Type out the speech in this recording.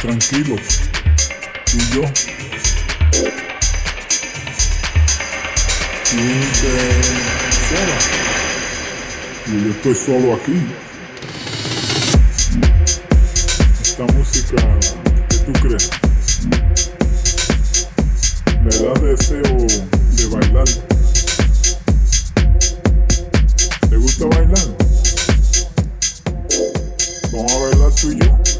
tranquilos, tú y yo. Siente sola. Y yo estoy solo aquí. Esta música, ¿qué tú crees? Me da deseo de bailar. ¿Te gusta bailar? Vamos a bailar tú y yo.